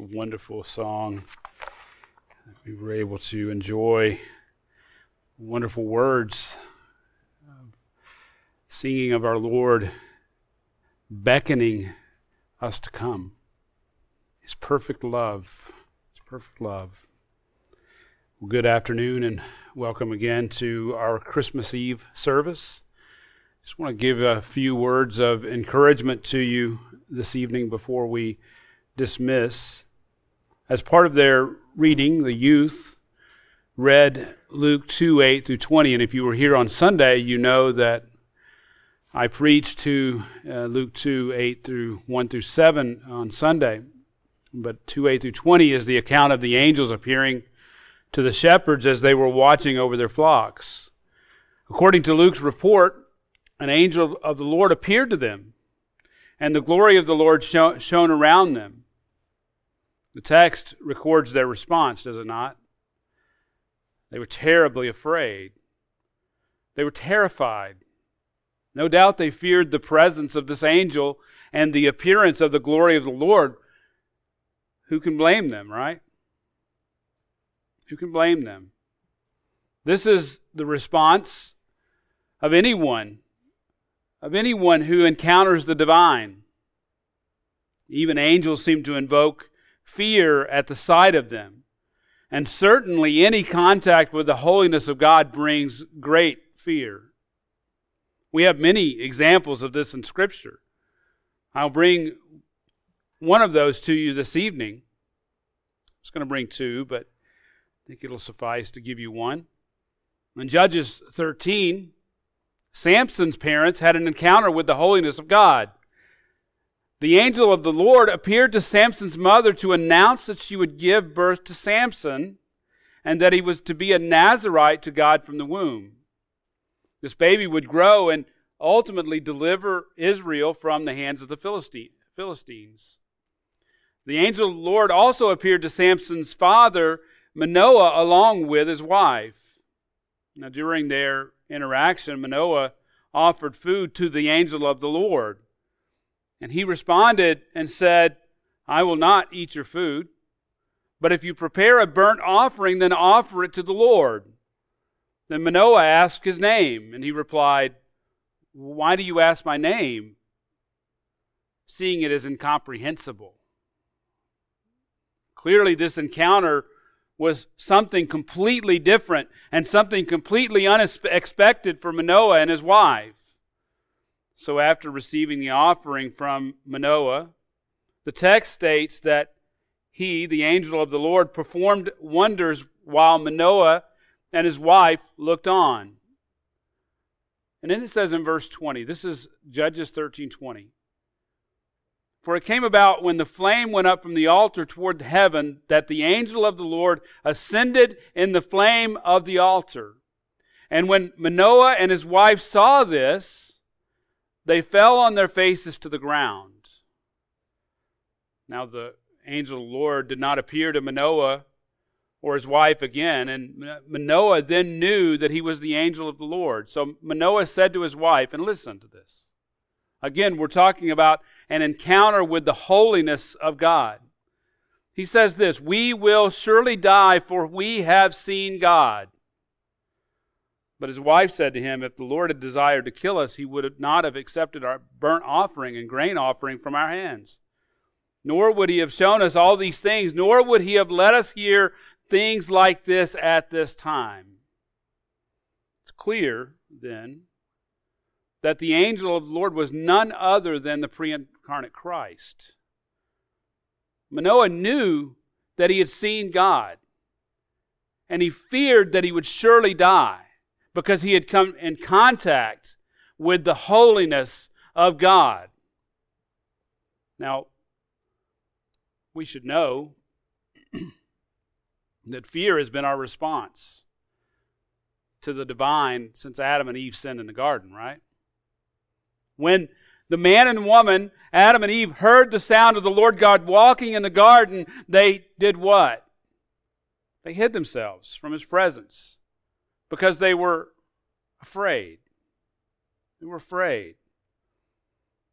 wonderful song. We were able to enjoy wonderful words, um, singing of our Lord, beckoning us to come. His perfect love. His perfect love. Well, good afternoon and welcome again to our Christmas Eve service. Just want to give a few words of encouragement to you this evening before we dismiss. As part of their reading, the youth read Luke 2 8 through 20. And if you were here on Sunday, you know that I preached to uh, Luke 2 8 through 1 through 7 on Sunday. But 2 8 through 20 is the account of the angels appearing to the shepherds as they were watching over their flocks. According to Luke's report, an angel of the Lord appeared to them, and the glory of the Lord shone around them the text records their response, does it not? They were terribly afraid. They were terrified. No doubt they feared the presence of this angel and the appearance of the glory of the Lord. Who can blame them, right? Who can blame them? This is the response of anyone, of anyone who encounters the divine. Even angels seem to invoke fear at the sight of them. And certainly, any contact with the holiness of God brings great fear. We have many examples of this in Scripture. I'll bring one of those to you this evening. I was going to bring two, but I think it'll suffice to give you one. In Judges 13, Samson's parents had an encounter with the holiness of God. The angel of the Lord appeared to Samson's mother to announce that she would give birth to Samson and that he was to be a Nazarite to God from the womb. This baby would grow and ultimately deliver Israel from the hands of the Philistines. The angel of the Lord also appeared to Samson's father, Manoah, along with his wife. Now, during their interaction, Manoah offered food to the angel of the Lord. And he responded and said, I will not eat your food, but if you prepare a burnt offering, then offer it to the Lord. Then Manoah asked his name, and he replied, Why do you ask my name? Seeing it as incomprehensible. Clearly, this encounter was something completely different and something completely unexpected for Manoah and his wife. So, after receiving the offering from Manoah, the text states that he, the angel of the Lord, performed wonders while Manoah and his wife looked on. And then it says in verse 20, this is Judges 13 20. For it came about when the flame went up from the altar toward heaven that the angel of the Lord ascended in the flame of the altar. And when Manoah and his wife saw this, they fell on their faces to the ground. Now, the angel of the Lord did not appear to Manoah or his wife again, and Manoah then knew that he was the angel of the Lord. So Manoah said to his wife, and listen to this. Again, we're talking about an encounter with the holiness of God. He says this We will surely die, for we have seen God. But his wife said to him, If the Lord had desired to kill us, he would not have accepted our burnt offering and grain offering from our hands. Nor would he have shown us all these things, nor would he have let us hear things like this at this time. It's clear, then, that the angel of the Lord was none other than the pre incarnate Christ. Manoah knew that he had seen God, and he feared that he would surely die because he had come in contact with the holiness of God. Now, we should know that fear has been our response to the divine since Adam and Eve sinned in the garden, right? When the man and woman, Adam and Eve, heard the sound of the Lord God walking in the garden, they did what? They hid themselves from his presence because they were afraid. They were afraid.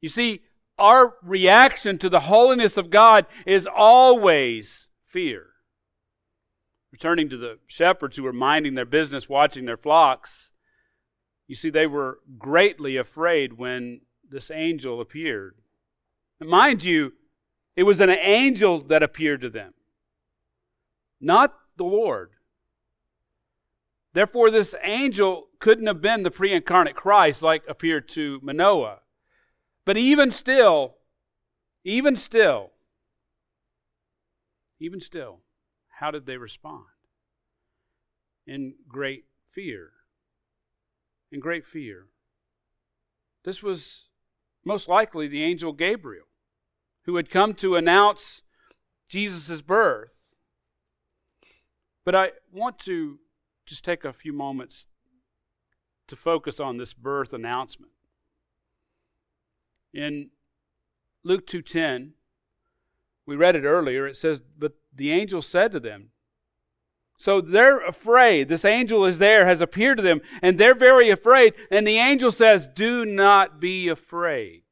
You see, our reaction to the holiness of God is always fear. Returning to the shepherds who were minding their business, watching their flocks, you see, they were greatly afraid when this angel appeared. And mind you, it was an angel that appeared to them, not the Lord. Therefore, this angel couldn't have been the pre incarnate Christ like appeared to Manoah. But even still, even still, even still, how did they respond? In great fear. In great fear. This was most likely the angel Gabriel who had come to announce Jesus' birth. But I want to just take a few moments to focus on this birth announcement. In Luke 2:10, we read it earlier, it says, "But the angel said to them, so they're afraid. This angel is there, has appeared to them, and they're very afraid. And the angel says, Do not be afraid.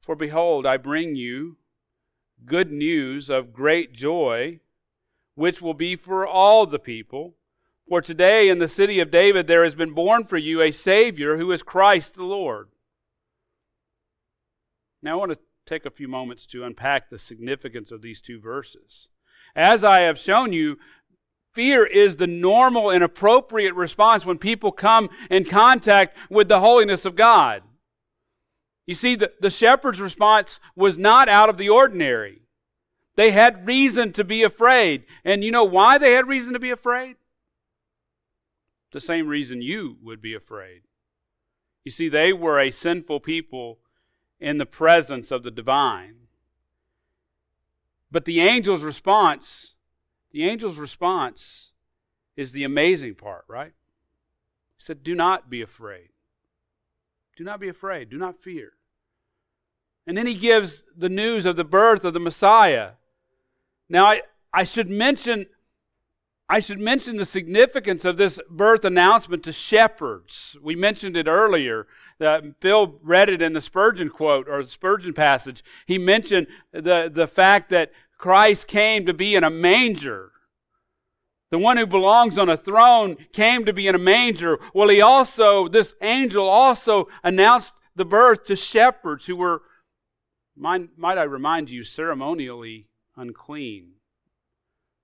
For behold, I bring you good news of great joy which will be for all the people. For today in the city of David there has been born for you a Savior who is Christ the Lord. Now I want to take a few moments to unpack the significance of these two verses. As I have shown you, fear is the normal and appropriate response when people come in contact with the holiness of God. You see, the, the shepherd's response was not out of the ordinary. They had reason to be afraid. And you know why they had reason to be afraid? The same reason you would be afraid. You see, they were a sinful people in the presence of the divine. But the angel's response, the angel's response is the amazing part, right? He said, Do not be afraid. Do not be afraid. Do not fear. And then he gives the news of the birth of the Messiah. Now, I, I should mention I should mention the significance of this birth announcement to shepherds. We mentioned it earlier. Uh, Phil read it in the Spurgeon quote or the Spurgeon passage. He mentioned the, the fact that Christ came to be in a manger. The one who belongs on a throne came to be in a manger. Well, he also, this angel also announced the birth to shepherds who were, might, might I remind you, ceremonially unclean.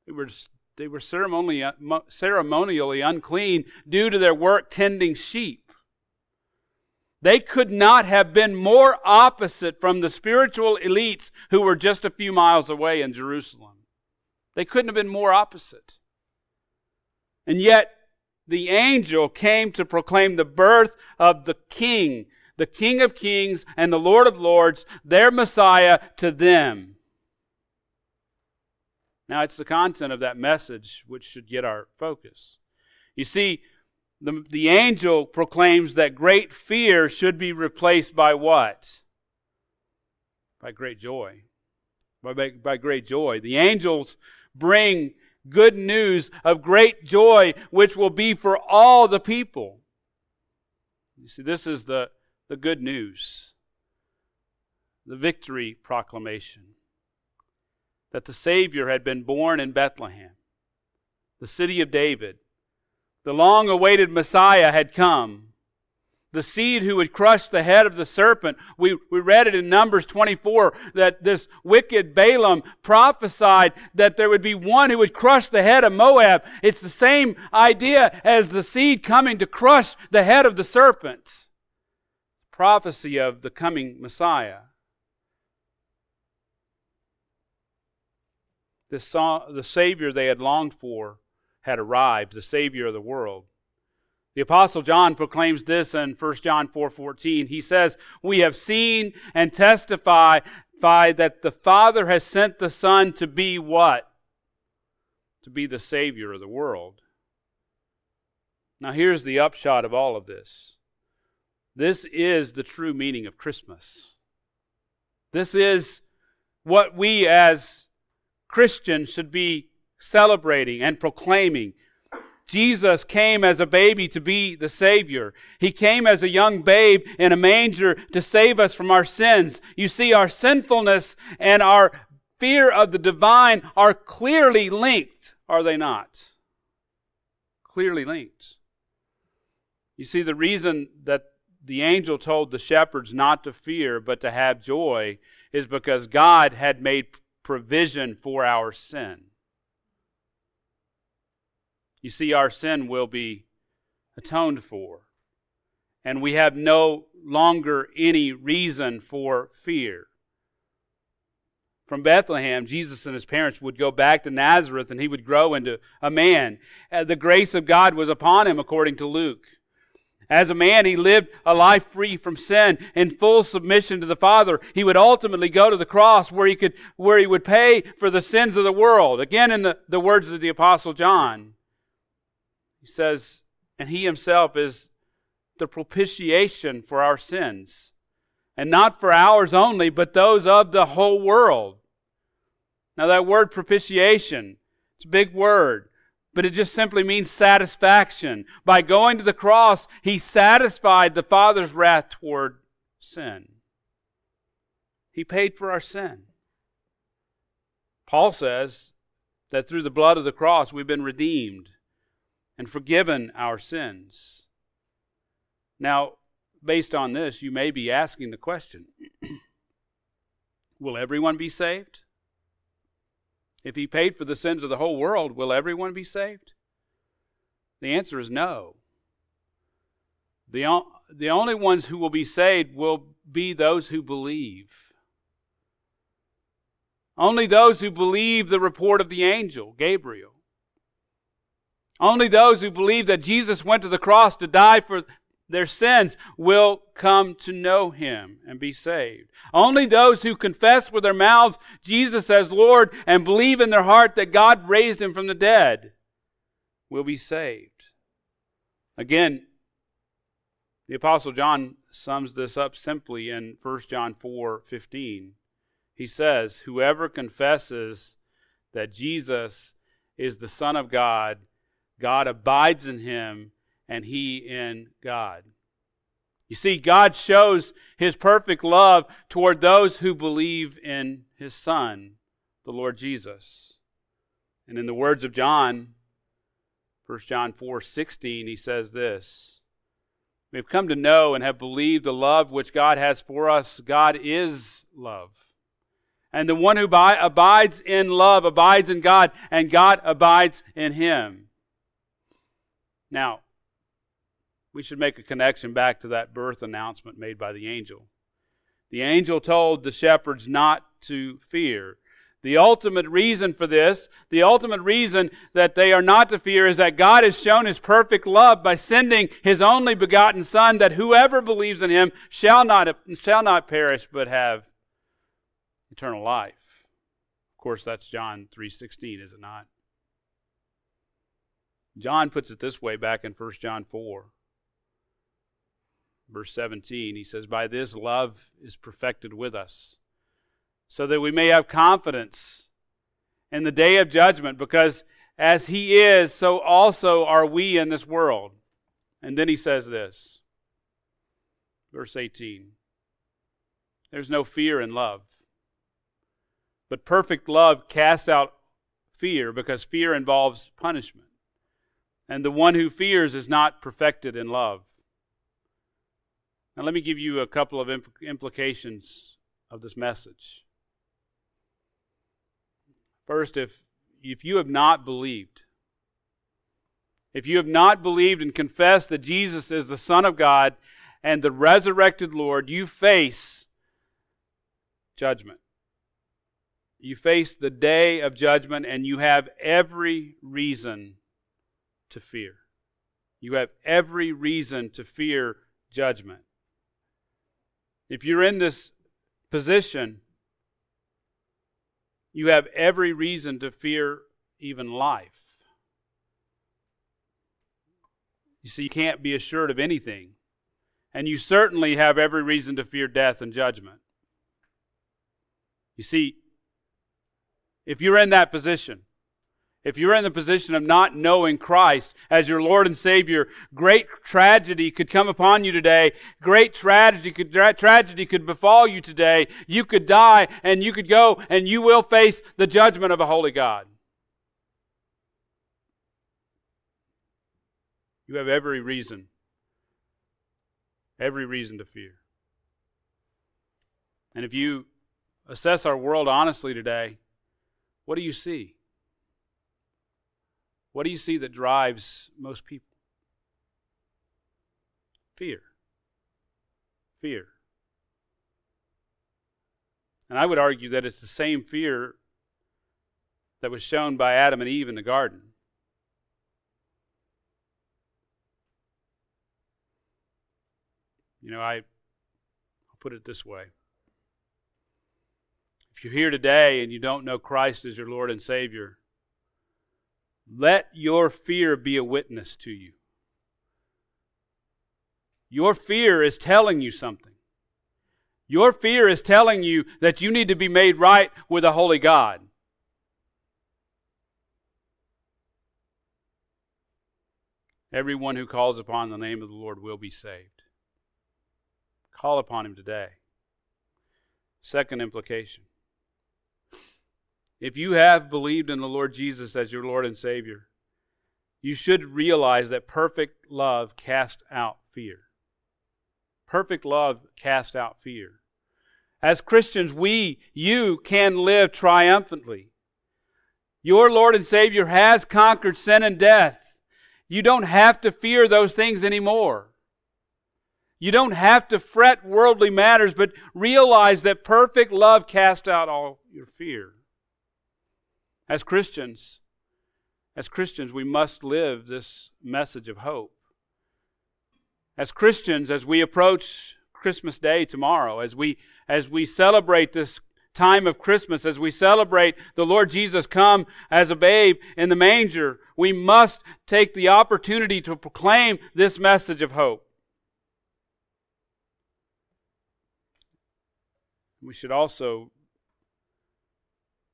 They were, they were ceremonially, uh, ceremonially unclean due to their work tending sheep. They could not have been more opposite from the spiritual elites who were just a few miles away in Jerusalem. They couldn't have been more opposite. And yet, the angel came to proclaim the birth of the King, the King of Kings and the Lord of Lords, their Messiah to them. Now, it's the content of that message which should get our focus. You see, the, the angel proclaims that great fear should be replaced by what? By great joy. By, by, by great joy. The angels bring good news of great joy, which will be for all the people. You see, this is the, the good news, the victory proclamation that the Savior had been born in Bethlehem, the city of David. The long awaited Messiah had come. The seed who would crush the head of the serpent. We, we read it in Numbers 24 that this wicked Balaam prophesied that there would be one who would crush the head of Moab. It's the same idea as the seed coming to crush the head of the serpent. Prophecy of the coming Messiah. The, Savior they had longed for had arrived, the Savior of the world. The apostle John proclaims this in 1 John 4:14. he says, "We have seen and testify that the Father has sent the Son to be what? To be the savior of the world." Now here's the upshot of all of this. This is the true meaning of Christmas. This is what we as Christians should be celebrating and proclaiming. Jesus came as a baby to be the Savior. He came as a young babe in a manger to save us from our sins. You see, our sinfulness and our fear of the divine are clearly linked, are they not? Clearly linked. You see, the reason that the angel told the shepherds not to fear but to have joy is because God had made provision for our sin. You see, our sin will be atoned for, and we have no longer any reason for fear. From Bethlehem, Jesus and his parents would go back to Nazareth and he would grow into a man. Uh, the grace of God was upon him, according to Luke. As a man, he lived a life free from sin in full submission to the Father. He would ultimately go to the cross where he could, where he would pay for the sins of the world. Again, in the, the words of the Apostle John, he says, and he himself is the propitiation for our sins. And not for ours only, but those of the whole world. Now, that word propitiation, it's a big word but it just simply means satisfaction. By going to the cross, he satisfied the Father's wrath toward sin. He paid for our sin. Paul says that through the blood of the cross we've been redeemed and forgiven our sins. Now, based on this, you may be asking the question Will everyone be saved? If he paid for the sins of the whole world, will everyone be saved? The answer is no. The, the only ones who will be saved will be those who believe. Only those who believe the report of the angel, Gabriel. Only those who believe that Jesus went to the cross to die for their sins will come to know him and be saved. Only those who confess with their mouths Jesus as Lord and believe in their heart that God raised him from the dead will be saved. Again, the apostle John sums this up simply in 1 John 4:15. He says, "Whoever confesses that Jesus is the son of God, God abides in him and he in God. You see, God shows his perfect love toward those who believe in his Son, the Lord Jesus. And in the words of John, 1 John 4 16, he says this We have come to know and have believed the love which God has for us. God is love. And the one who abides in love abides in God, and God abides in him. Now, we should make a connection back to that birth announcement made by the angel. The angel told the shepherds not to fear. The ultimate reason for this, the ultimate reason that they are not to fear, is that God has shown his perfect love by sending his only begotten Son, that whoever believes in him shall not, shall not perish but have eternal life. Of course, that's John 3.16, is it not? John puts it this way back in 1 John 4 verse 17, he says, By this love is perfected with us, so that we may have confidence in the day of judgment, because as he is, so also are we in this world. And then he says this, verse 18 There's no fear in love, but perfect love casts out fear, because fear involves punishment. And the one who fears is not perfected in love. Now, let me give you a couple of implications of this message. First, if, if you have not believed, if you have not believed and confessed that Jesus is the Son of God and the resurrected Lord, you face judgment. You face the day of judgment, and you have every reason to fear. You have every reason to fear judgment. If you're in this position, you have every reason to fear even life. You see, you can't be assured of anything. And you certainly have every reason to fear death and judgment. You see, if you're in that position, if you're in the position of not knowing Christ as your Lord and Savior, great tragedy could come upon you today. Great tragedy could, tra- tragedy could befall you today. You could die and you could go and you will face the judgment of a holy God. You have every reason, every reason to fear. And if you assess our world honestly today, what do you see? What do you see that drives most people? Fear. Fear. And I would argue that it's the same fear that was shown by Adam and Eve in the garden. You know, I, I'll put it this way. If you're here today and you don't know Christ as your Lord and Savior, let your fear be a witness to you. Your fear is telling you something. Your fear is telling you that you need to be made right with a holy God. Everyone who calls upon the name of the Lord will be saved. Call upon him today. Second implication if you have believed in the Lord Jesus as your Lord and Savior, you should realize that perfect love casts out fear. Perfect love casts out fear. As Christians, we, you, can live triumphantly. Your Lord and Savior has conquered sin and death. You don't have to fear those things anymore. You don't have to fret worldly matters, but realize that perfect love casts out all your fear. As Christians, as Christians, we must live this message of hope. As Christians, as we approach Christmas Day tomorrow, as we as we celebrate this time of Christmas, as we celebrate the Lord Jesus come as a babe in the manger, we must take the opportunity to proclaim this message of hope. We should also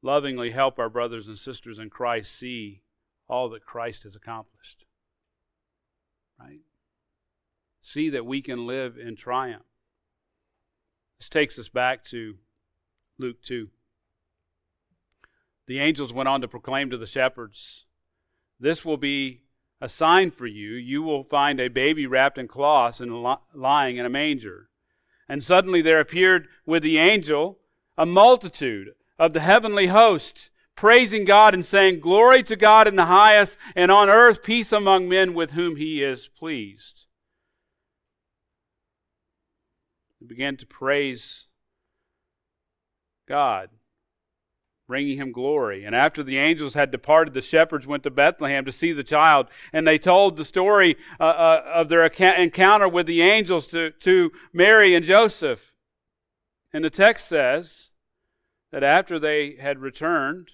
lovingly help our brothers and sisters in Christ see all that Christ has accomplished. Right? See that we can live in triumph. This takes us back to Luke 2. The angels went on to proclaim to the shepherds, This will be a sign for you. You will find a baby wrapped in cloths and lying in a manger. And suddenly there appeared with the angel a multitude of the heavenly host, praising God and saying, Glory to God in the highest, and on earth peace among men with whom he is pleased. They began to praise God, bringing him glory. And after the angels had departed, the shepherds went to Bethlehem to see the child, and they told the story uh, uh, of their encounter with the angels to, to Mary and Joseph. And the text says, that after they had returned,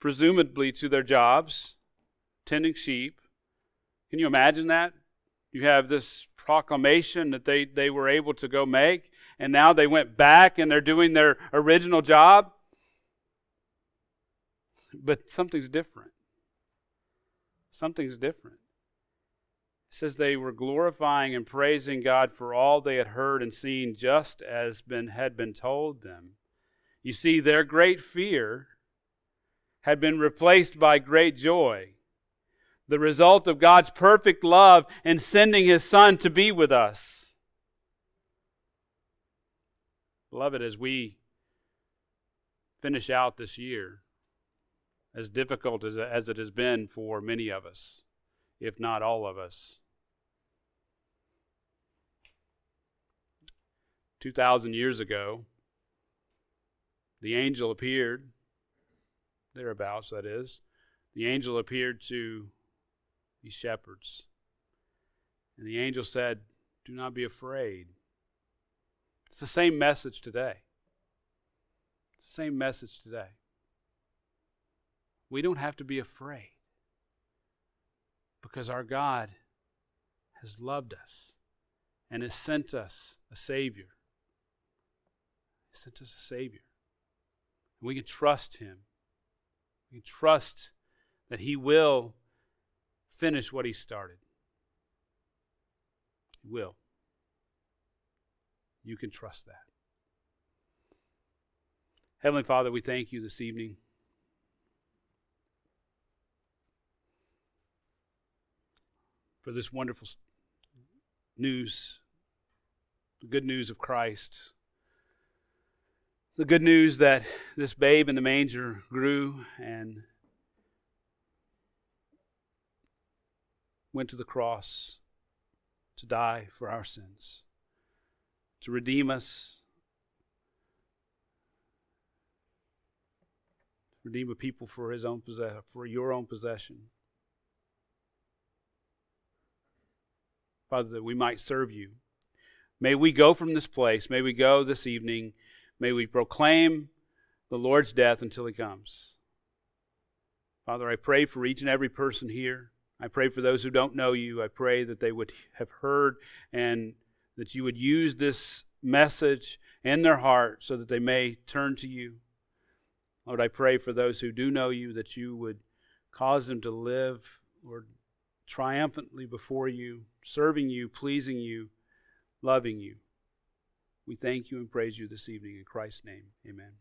presumably to their jobs, tending sheep, can you imagine that? You have this proclamation that they, they were able to go make, and now they went back and they're doing their original job. But something's different. Something's different. It says they were glorifying and praising God for all they had heard and seen, just as been, had been told them. You see, their great fear had been replaced by great joy, the result of God's perfect love in sending His Son to be with us. Beloved, as we finish out this year, as difficult as, as it has been for many of us, if not all of us, 2,000 years ago, the angel appeared, thereabouts, that is. The angel appeared to these shepherds. And the angel said, Do not be afraid. It's the same message today. It's the same message today. We don't have to be afraid because our God has loved us and has sent us a Savior. He sent us a Savior. We can trust Him. We can trust that He will finish what He started. He will. You can trust that. Heavenly Father, we thank you this evening. For this wonderful news, the good news of Christ, the good news that this babe in the manger grew and went to the cross to die for our sins, to redeem us, redeem a people for his own possession, for your own possession. Father, that we might serve you. May we go from this place, may we go this evening, may we proclaim the Lord's death until he comes. Father, I pray for each and every person here. I pray for those who don't know you. I pray that they would have heard and that you would use this message in their heart so that they may turn to you. Lord, I pray for those who do know you that you would cause them to live, Lord, triumphantly before you, serving you, pleasing you, loving you. We thank you and praise you this evening in Christ's name. Amen.